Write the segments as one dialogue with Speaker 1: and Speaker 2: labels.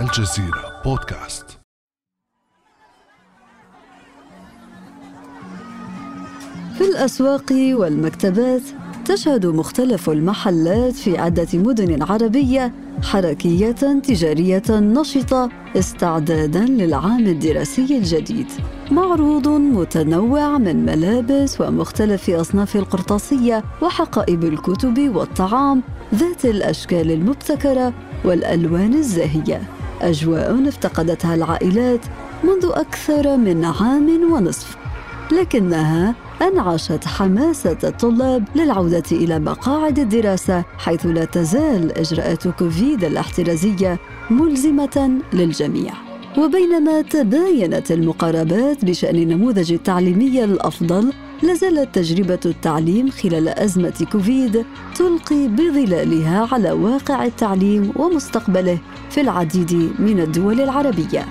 Speaker 1: الجزيرة بودكاست
Speaker 2: في الأسواق والمكتبات تشهد مختلف المحلات في عدة مدن عربية حركية تجارية نشطة استعدادا للعام الدراسي الجديد. معروض متنوع من ملابس ومختلف أصناف القرطاسية وحقائب الكتب والطعام ذات الأشكال المبتكرة والألوان الزاهية. أجواء افتقدتها العائلات منذ أكثر من عام ونصف لكنها أنعشت حماسة الطلاب للعودة إلى مقاعد الدراسة حيث لا تزال إجراءات كوفيد الاحترازية ملزمة للجميع. وبينما تباينت المقاربات بشأن النموذج التعليمي الأفضل لازالت تجربة التعليم خلال أزمة كوفيد تلقي بظلالها على واقع التعليم ومستقبله في العديد من الدول العربية.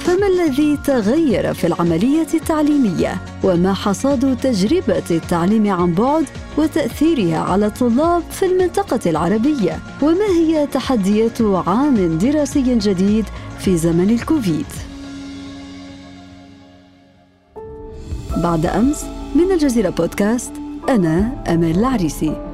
Speaker 2: فما الذي تغير في العملية التعليمية؟ وما حصاد تجربة التعليم عن بعد وتأثيرها على الطلاب في المنطقة العربية؟ وما هي تحديات عام دراسي جديد في زمن الكوفيد؟ بعد أمس من الجزيرة بودكاست أنا امال العريسي.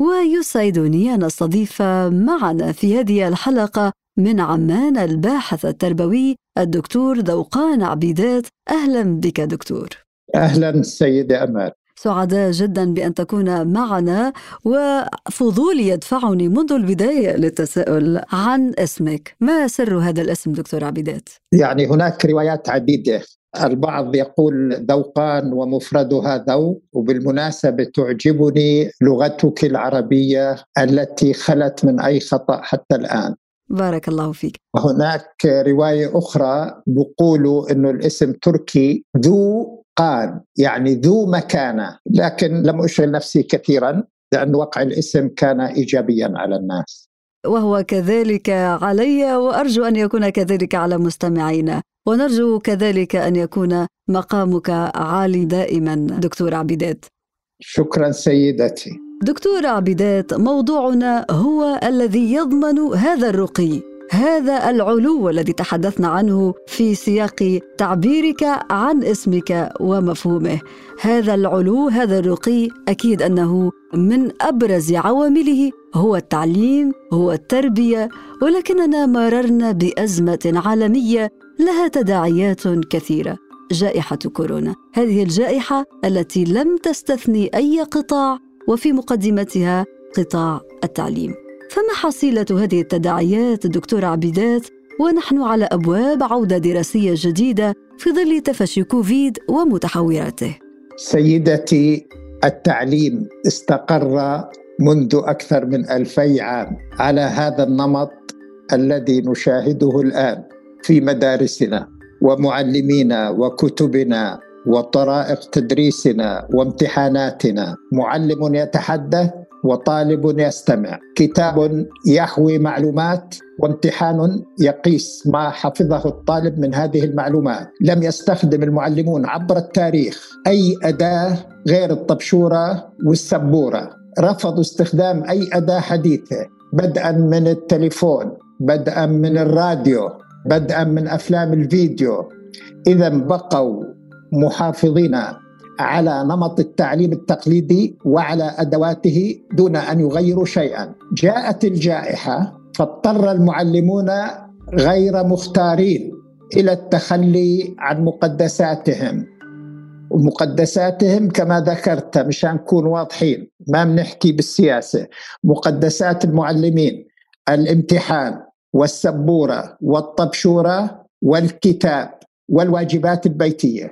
Speaker 2: ويسعدني أن أستضيف معنا في هذه الحلقة من عمان الباحث التربوي الدكتور ذوقان عبيدات. أهلا بك دكتور.
Speaker 3: أهلا سيدة أمال
Speaker 2: سعداء جدا بأن تكون معنا وفضولي يدفعني منذ البداية للتساؤل عن اسمك. ما سر هذا الاسم دكتور عبيدات؟
Speaker 3: يعني هناك روايات عديدة البعض يقول ذوقان ومفردها ذوق وبالمناسبة تعجبني لغتك العربية التي خلت من أي خطأ حتى الآن.
Speaker 2: بارك الله فيك.
Speaker 3: هناك رواية أخرى بيقولوا أنه الاسم تركي ذو قان يعني ذو مكانة. لكن لم أشغل نفسي كثيرا لأن وقع الاسم كان إيجابيا على الناس.
Speaker 2: وهو كذلك علي وأرجو أن يكون كذلك على مستمعينا ونرجو كذلك أن يكون مقامك عالي دائما دكتور عبيدات.
Speaker 3: شكرا سيدتي.
Speaker 2: دكتور عبيدات موضوعنا هو الذي يضمن هذا الرقي. هذا العلو الذي تحدثنا عنه في سياق تعبيرك عن اسمك ومفهومه. هذا العلو هذا الرقي أكيد أنه من أبرز عوامله هو التعليم هو التربية ولكننا مررنا بأزمة عالمية لها تداعيات كثيرة. جائحة كورونا. هذه الجائحة التي لم تستثني أي قطاع وفي مقدمتها قطاع التعليم. فما حصيلة هذه التداعيات دكتور عبيدات؟ ونحن على أبواب عودة دراسية جديدة في ظل تفشي كوفيد ومتحوراته.
Speaker 3: سيدتي التعليم استقر منذ أكثر من ألفي عام على هذا النمط الذي نشاهده الآن في مدارسنا ومعلمينا وكتبنا وطرائق تدريسنا وامتحاناتنا. معلم يتحدث وطالب يستمع. كتاب يحوي معلومات وامتحان يقيس ما حفظه الطالب من هذه المعلومات. لم يستخدم المعلمون عبر التاريخ أي أداة غير الطبشورة والسبورة. رفضوا استخدام أي أداة حديثة بدءا من التليفون بدءا من الراديو بدءا من أفلام الفيديو. اذا بقوا محافظين على نمط التعليم التقليدي وعلى أدواته دون أن يغيروا شيئا. جاءت الجائحة فاضطر المعلمون غير مختارين إلى التخلي عن مقدساتهم. ومقدساتهم كما ذكرت مشان نكون واضحين ما بنحكي بالسياسة، مقدسات المعلمين الامتحان والسبورة والطبشورة والكتاب والواجبات البيتية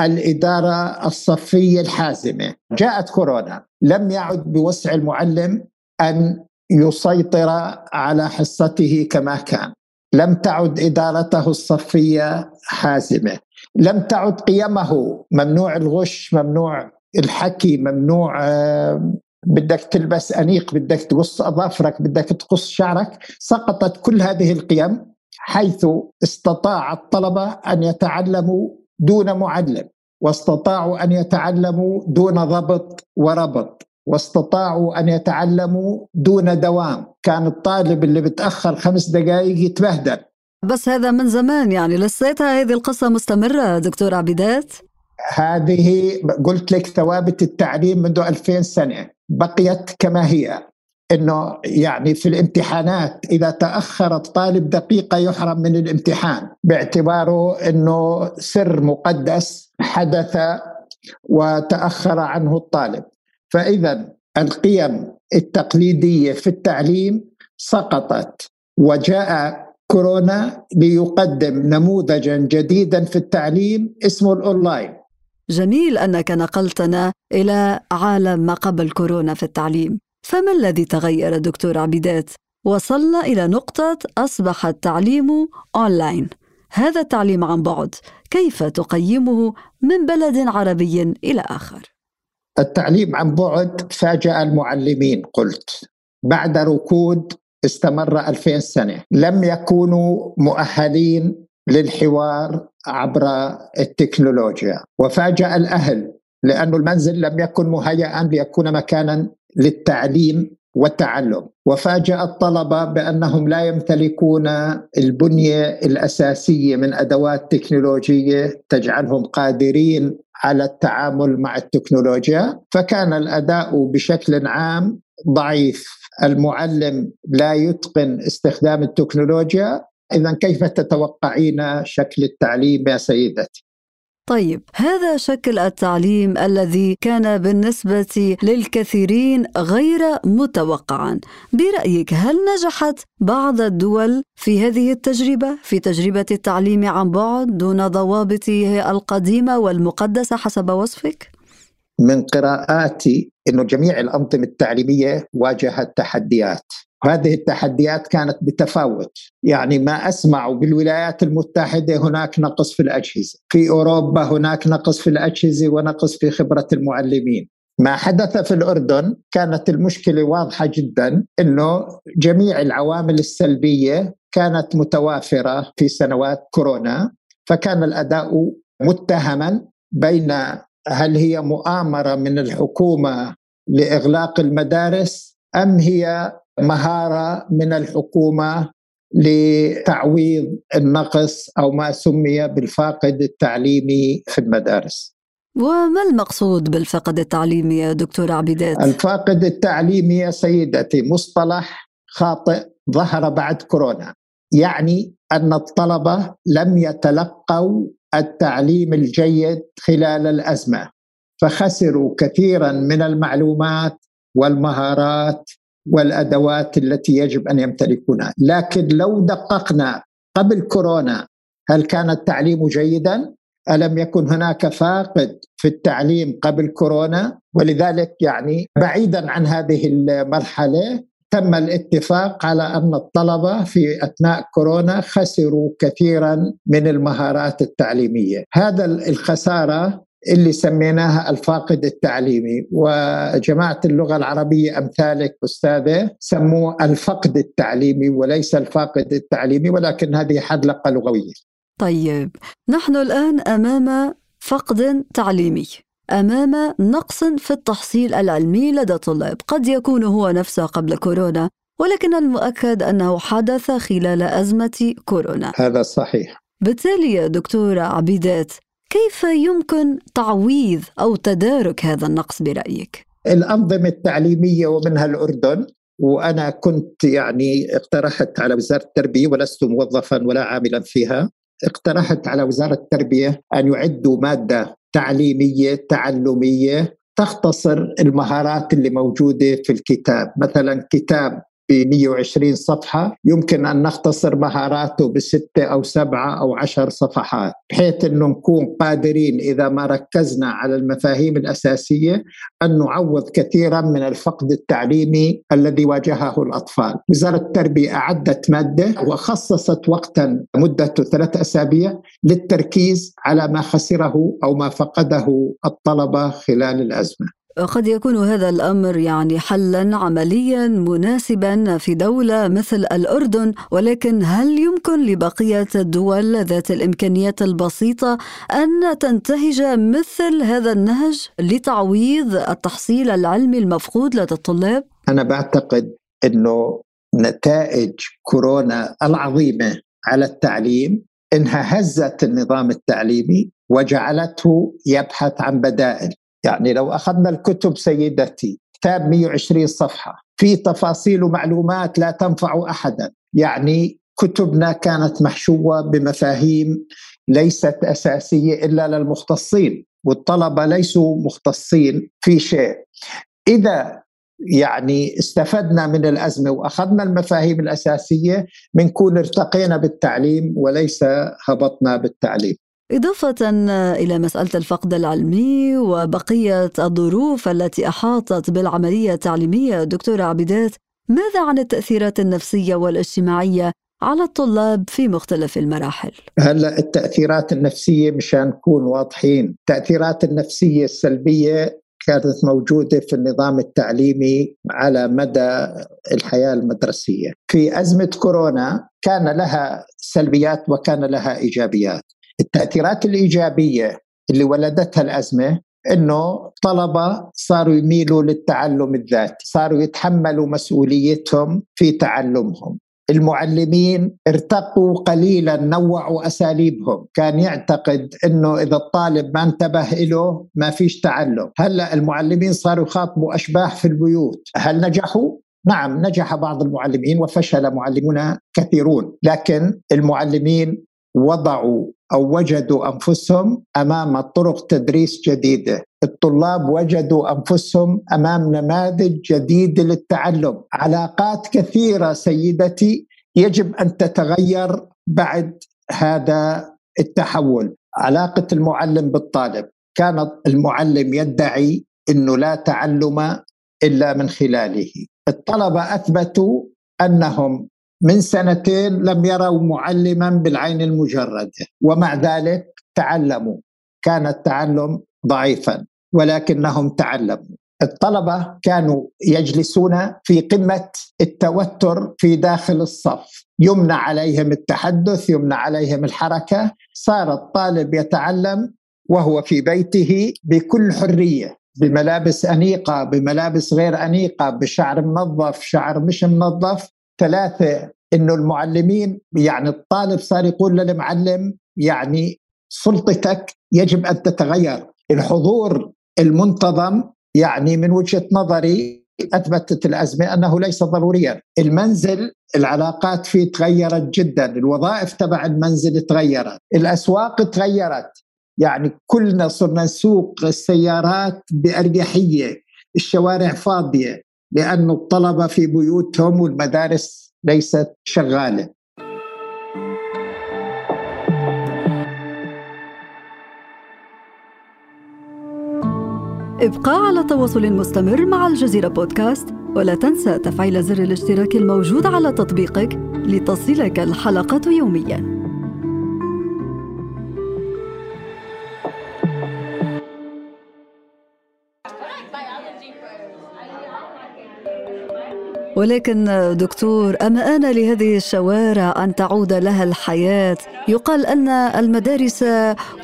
Speaker 3: و الإدارة الصفية الحازمة. جاءت كورونا. لم يعد بوسع المعلم أن يسيطر على حصته كما كان. لم تعد إدارته الصفية حازمة. لم تعد قيمه ممنوع الغش ممنوع الحكي ممنوع بدك تلبس أنيق بدك تقص أظافرك بدك تقص شعرك. سقطت كل هذه القيم حيث استطاع الطلبة أن يتعلموا دون معلم واستطاعوا أن يتعلموا دون ضبط وربط واستطاعوا أن يتعلموا دون دوام. كان الطالب اللي بتأخر خمس دقائق يتبهدل.
Speaker 2: بس هذا من زمان يعني لسيتها هذه القصة مستمرة دكتور عبيدات؟
Speaker 3: هذه قلت لك ثوابت التعليم منذ 2000 سنة بقيت كما هي. إنه يعني في الامتحانات إذا تاخر الطالب دقيقة يحرم من الامتحان باعتباره إنه سر مقدس حدث وتأخر عنه الطالب. فاذا القيم التقليدية في التعليم سقطت وجاء كورونا ليقدم نموذجا جديدا في التعليم اسمه الأونلاين.
Speaker 2: جميل أنك نقلتنا إلى عالم ما قبل كورونا في التعليم. فما الذي تغير دكتور عبيدات؟ وصلنا إلى نقطة أصبح التعليم أونلاين. هذا التعليم عن بعد. كيف تقيمه من بلد عربي إلى آخر؟
Speaker 3: التعليم عن بعد فاجأ المعلمين قلت. بعد ركود استمر 2000 سنة. لم يكونوا مؤهلين للحوار عبر التكنولوجيا. وفاجأ الأهل لأن المنزل لم يكن مهيئا ليكون مكانا للتعليم والتعلم. وفاجأ الطلبة بأنهم لا يمتلكون البنية الأساسية من أدوات تكنولوجية تجعلهم قادرين على التعامل مع التكنولوجيا. فكان الأداء بشكل عام ضعيف. المعلم لا يتقن استخدام التكنولوجيا. اذا كيف تتوقعين شكل التعليم يا سيدتي؟
Speaker 2: طيب هذا شكل التعليم الذي كان بالنسبة للكثيرين غير متوقعا برأيك هل نجحت بعض الدول في هذه التجربة في تجربة التعليم عن بعد دون ضوابطه القديمة والمقدسة حسب وصفك؟
Speaker 3: من قراءاتي إنه جميع الأنظمة التعليمية واجهت تحديات هذه التحديات كانت بتفاوت. يعني ما أسمع بالولايات المتحدة هناك نقص في الأجهزة. في أوروبا هناك نقص في الأجهزة ونقص في خبرة المعلمين. ما حدث في الأردن كانت المشكلة واضحة جدا أنه جميع العوامل السلبية كانت متوافرة في سنوات كورونا فكان الأداء متهما بين هل هي مؤامرة من الحكومة لإغلاق المدارس أم هي مهارة من الحكومة لتعويض النقص أو ما سمي بالفاقد التعليمي في المدارس.
Speaker 2: وما المقصود بالفقد التعليمي يا دكتور عبيدات؟
Speaker 3: الفاقد التعليمي يا سيدتي مصطلح خاطئ ظهر بعد كورونا يعني أن الطلبة لم يتلقوا التعليم الجيد خلال الأزمة فخسروا كثيرا من المعلومات والمهارات والأدوات التي يجب أن يمتلكونها، لكن لو دققنا قبل كورونا هل كان التعليم جيدا؟ ألم يكن هناك فاقد في التعليم قبل كورونا؟ ولذلك يعني بعيدا عن هذه المرحلة تم الاتفاق على أن الطلبة في أثناء كورونا خسروا كثيرا من المهارات التعليمية، هذا الخسارة اللي سميناها الفاقد التعليمي. وجماعة اللغة العربية أمثالك أستاذة سموه الفقد التعليمي وليس الفاقد التعليمي ولكن هذه حدلقة لغوية.
Speaker 2: طيب نحن الآن أمام فقد تعليمي. أمام نقص في التحصيل العلمي لدى الطلاب قد يكون هو نفسه قبل كورونا ولكن المؤكد أنه حدث خلال أزمة كورونا.
Speaker 3: هذا صحيح.
Speaker 2: بالتالي يا دكتورة عبيدات كيف يمكن تعويض أو تدارك هذا النقص برأيك؟
Speaker 3: الأنظمة التعليمية ومنها الأردن وأنا كنت يعني اقترحت على وزارة التربية ولست موظفا ولا عاملا فيها اقترحت على وزارة التربية أن يعدوا مادة تعليمية تعلمية تختصر المهارات اللي موجودة في الكتاب مثلا كتاب ب 120 صفحة يمكن أن نختصر مهاراته بستة أو سبعة أو عشر صفحات بحيث أنه نكون قادرين إذا ما ركزنا على المفاهيم الأساسية أن نعوض كثيرا من الفقد التعليمي الذي واجهه الأطفال. وزارة التربية أعدت مادة وخصصت وقتا مدته ثلاث أسابيع للتركيز على ما خسره أو ما فقده الطلبة خلال الأزمة.
Speaker 2: قد يكون هذا الأمر يعني حلا عمليا مناسبا في دولة مثل الأردن ولكن هل يمكن لبقية الدول ذات الإمكانيات البسيطة أن تنتهج مثل هذا النهج لتعويض التحصيل العلمي المفقود لدى الطلاب؟
Speaker 3: أنا بعتقد إنه نتائج كورونا العظيمة على التعليم إنها هزت النظام التعليمي وجعلته يبحث عن بدائل يعني لو أخذنا الكتب سيدتي كتاب 120 صفحة في تفاصيل ومعلومات لا تنفع احدا. يعني كتبنا كانت محشوة بمفاهيم ليست أساسية إلا للمختصين والطلبة ليسوا مختصين في شيء. إذا يعني استفدنا من الأزمة وأخذنا المفاهيم الأساسية بنكون ارتقينا بالتعليم وليس هبطنا بالتعليم.
Speaker 2: إضافة إلى مسألة الفقد العلمي وبقية الظروف التي أحاطت بالعملية التعليمية دكتورة عبيدات ماذا عن التأثيرات النفسية والاجتماعية على الطلاب في مختلف المراحل؟
Speaker 3: هلا التأثيرات النفسية مشان نكون واضحين. التأثيرات النفسية السلبية كانت موجودة في النظام التعليمي على مدى الحياة المدرسية. في أزمة كورونا كان لها سلبيات وكان لها إيجابيات. التأثيرات الإيجابية اللي ولدتها الأزمة إنه طلبة صاروا يميلوا للتعلم الذاتي، صاروا يتحملوا مسؤوليتهم في تعلمهم. المعلمين ارتقوا قليلا نوعوا أساليبهم، كان يعتقد إنه إذا الطالب ما انتبه له ما فيش تعلم، هلأ المعلمين صاروا يخاطبوا أشباح في البيوت، هل نجحوا؟ نعم نجح بعض المعلمين وفشل معلمون كثيرون، لكن المعلمين وضعوا أو وجدوا أنفسهم أمام طرق تدريس جديدة، الطلاب وجدوا أنفسهم أمام نماذج جديدة للتعلم، علاقات كثيرة سيدتي يجب أن تتغير بعد هذا التحول، علاقة المعلم بالطالب، كان المعلم يدعي إنه لا تعلم إلا من خلاله، الطلبة أثبتوا أنهم من سنتين لم يروا معلما بالعين المجردة ومع ذلك تعلموا. كان التعلم ضعيفا ولكنهم تعلموا. الطلبة كانوا يجلسون في قمة التوتر في داخل الصف. يمنع عليهم التحدث يمنع عليهم الحركة. صار الطالب يتعلم وهو في بيته بكل حرية بملابس أنيقة بملابس غير أنيقة بشعر منظف شعر مش منظف. ثلاثة إنه المعلمين يعني الطالب صار يقول للمعلم يعني سلطتك يجب أن تتغير. الحضور المنتظم يعني من وجهة نظري أثبتت الأزمة أنه ليس ضروريا. المنزل العلاقات فيه تغيرت جدا الوظائف تبع المنزل تغيرت الأسواق تغيرت. يعني كلنا صرنا نسوق السيارات بأريحية الشوارع فاضية. لأن الطلبة في بيوتهم والمدارس ليست شغالة.
Speaker 2: ابقى على تواصل مستمر مع الجزيرة بودكاست ولا تنسى تفعيل زر الاشتراك الموجود على تطبيقك لتصلك الحلقة يومياً. ولكن دكتور أما آن لهذه الشوارع أن تعود لها الحياة؟ يقال أن المدارس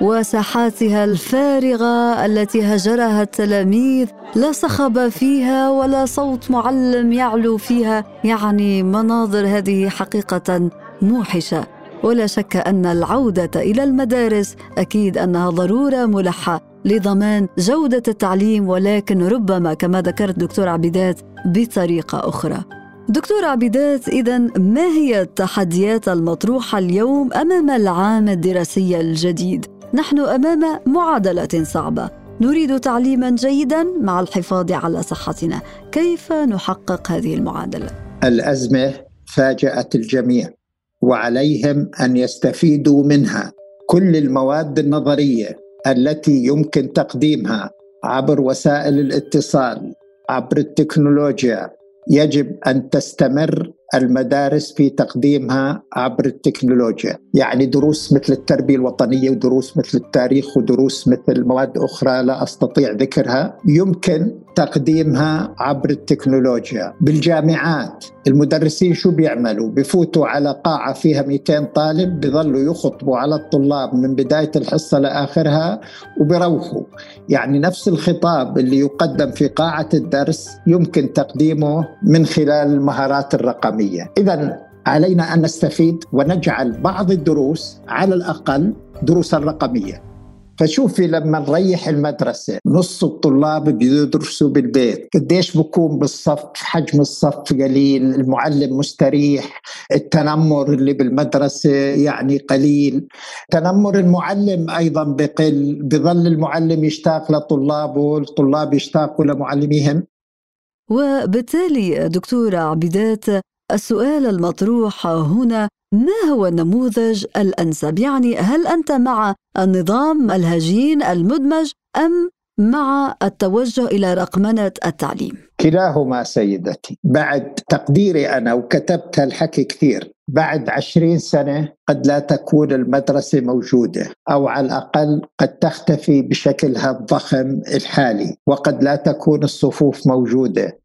Speaker 2: وساحاتها الفارغة التي هجرها التلاميذ لا صخب فيها ولا صوت معلم يعلو فيها يعني مناظر هذه حقيقة موحشة. ولا شك أن العودة إلى المدارس أكيد أنها ضرورة ملحة لضمان جودة التعليم ولكن ربما كما ذكرت دكتور عبيدات بطريقة أخرى. دكتور عبيدات إذا ما هي التحديات المطروحة اليوم أمام العام الدراسي الجديد؟ نحن أمام معادلة صعبة نريد تعليما جيدا مع الحفاظ على صحتنا كيف نحقق هذه المعادلة
Speaker 3: الأزمة فاجأت الجميع وعليهم أن يستفيدوا منها. كل المواد النظرية التي يمكن تقديمها عبر وسائل الاتصال عبر التكنولوجيا يجب أن تستمر المدارس في تقديمها عبر التكنولوجيا. يعني دروس مثل التربية الوطنية ودروس مثل التاريخ ودروس مثل مواد أخرى لا أستطيع ذكرها. يمكن تقديمها عبر التكنولوجيا. بالجامعات المدرسين شو بيعملوا؟ بفوتوا على قاعة فيها 200 طالب بظلوا يخطبوا على الطلاب من بداية الحصة لآخرها وبروحوا. يعني نفس الخطاب اللي يقدم في قاعة الدرس يمكن تقديمه من خلال المهارات الرقمية. إذا علينا أن نستفيد ونجعل بعض الدروس على الأقل دروسا رقمية. فشوفي لما نريح المدرسة نص الطلاب بيدرسوا بالبيت. قديش بكون بالصف حجم الصف قليل المعلم مستريح التنمر اللي بالمدرسة يعني قليل. تنمر المعلم أيضا بقل بظل المعلم يشتاق لطلابه الطلاب يشتاقوا لمعلميهم.
Speaker 2: وبالتالي دكتورة عبيدات السؤال المطروح هنا ما هو النموذج الأنسب؟ يعني هل أنت مع النظام الهجين المدمج أم مع التوجه إلى رقمنة التعليم؟
Speaker 3: كلاهما سيدتي بعد تقديري أنا وكتبت هالحكي كثير بعد عشرين سنة قد لا تكون المدرسة موجودة أو على الأقل قد تختفي بشكلها الضخم الحالي وقد لا تكون الصفوف موجودة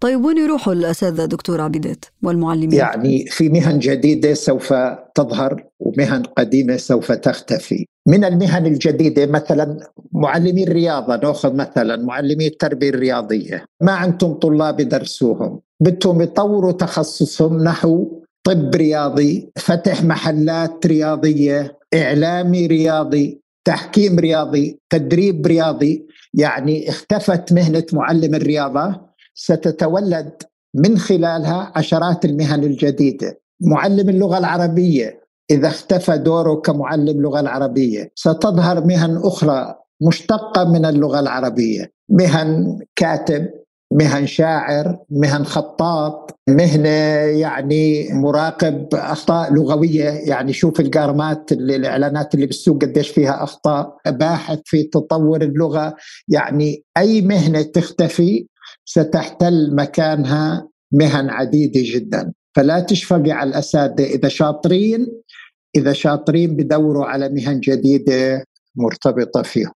Speaker 2: طيب وين يروحوا الأساتذة دكتور عبيدات والمعلمين؟
Speaker 3: يعني في مهن جديدة سوف تظهر ومهن قديمة سوف تختفي. من المهن الجديدة مثلا معلمي الرياضة نأخذ مثلا معلمي التربية الرياضية. ما عندهم طلاب يدرسوهم؟ بدهم يطوروا تخصصهم نحو طب رياضي فتح محلات رياضية إعلامي رياضي تحكيم رياضي تدريب رياضي. يعني اختفت مهنة معلم الرياضة. ستتولد من خلالها عشرات المهن الجديدة. معلم اللغة العربية إذا اختفى دوره كمعلم لغة العربية. ستظهر مهن أخرى مشتقة من اللغة العربية. مهن كاتب مهن شاعر مهن خطاط مهنة يعني مراقب أخطاء لغوية. يعني شوف القارمات اللي الإعلانات اللي بالسوق قديش فيها أخطاء. باحث في تطور اللغة. يعني أي مهنة تختفي ستحتل مكانها مهن عديدة جدا. فلا تشفقي على الأساتذة إذا شاطرين إذا شاطرين بدوروا على مهن جديدة مرتبطة فيهم.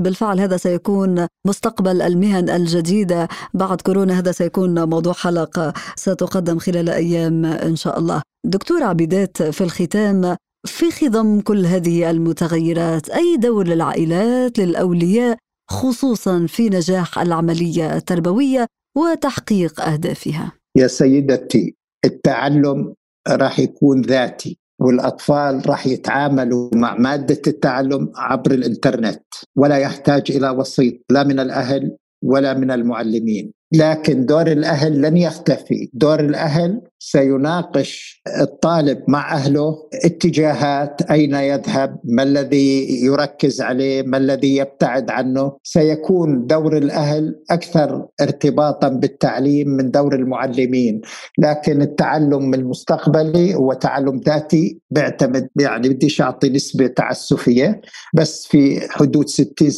Speaker 2: بالفعل هذا سيكون مستقبل المهن الجديدة. بعد كورونا هذا سيكون موضوع حلقة ستقدم خلال أيام إن شاء الله. دكتور عبيدات في الختام في خضم كل هذه المتغيرات أي دور للعائلات للأولياء خصوصا في نجاح العملية التربوية وتحقيق أهدافها.
Speaker 3: يا سيدتي التعلم راح يكون ذاتي والأطفال راح يتعاملوا مع مادة التعلم عبر الإنترنت ولا يحتاج إلى وسيط لا من الأهل ولا من المعلمين لكن دور الأهل لن يختفي دور الأهل سيناقش الطالب مع أهله اتجاهات أين يذهب؟ ما الذي يركز عليه؟ ما الذي يبتعد عنه؟ سيكون دور الأهل أكثر ارتباطا بالتعليم من دور المعلمين. لكن التعلم المستقبلي هو تعلم ذاتي بيعتمد يعني بديش أعطي نسبة تعسفية بس في حدود 60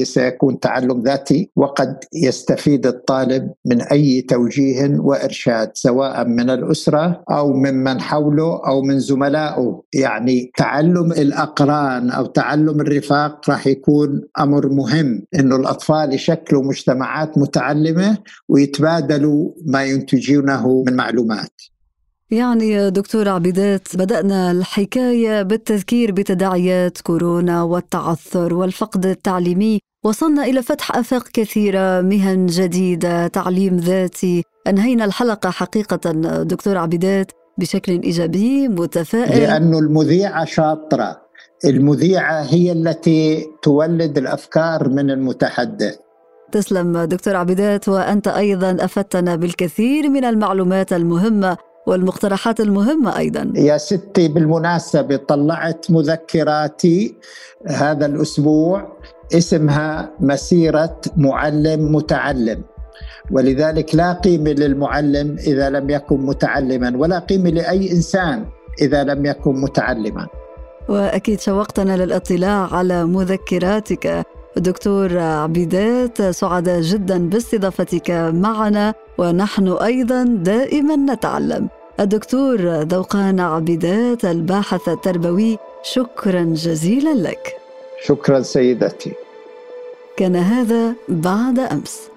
Speaker 3: 70% سيكون تعلم ذاتي وقد يستفيد الطالب من أي توجيه وإرشاد سواء من الأسرة أو ممن حوله أو من زملائه. يعني تعلم الأقران أو تعلم الرفاق راح يكون أمر مهم إنه الأطفال يشكلوا مجتمعات متعلمة ويتبادلوا ما ينتجونه من معلومات.
Speaker 2: يعني دكتور عبيدات بدأنا الحكاية بالتذكير بتداعيات كورونا والتعثر والفقد التعليمي. وصلنا إلى فتح آفاق كثيرة مهن جديدة تعليم ذاتي. أنهينا الحلقة حقيقة دكتور عبيدات بشكل إيجابي متفائل.
Speaker 3: لأنه المذيعة شاطرة. المذيعة هي التي تولد الأفكار من المتحدث.
Speaker 2: تسلم دكتور عبيدات وأنت أيضا أفدتنا بالكثير من المعلومات المهمة والمقترحات المهمة أيضا.
Speaker 3: يا ستي بالمناسبة طلعت مذكراتي هذا الأسبوع. اسمها مسيرة معلم متعلم. ولذلك لا قيمة للمعلم إذا لم يكن متعلما ولا قيمة لأي إنسان إذا لم يكن متعلما.
Speaker 2: وأكيد شوقتنا للاطلاع على مذكراتك. دكتور عبيدات سعداء جدا باستضافتك معنا ونحن أيضا دائما نتعلم. الدكتور ذوقان عبيدات الباحث التربوي شكرا جزيلا لك.
Speaker 3: شكرا سيدتي.
Speaker 2: كان هذا بعد أمس.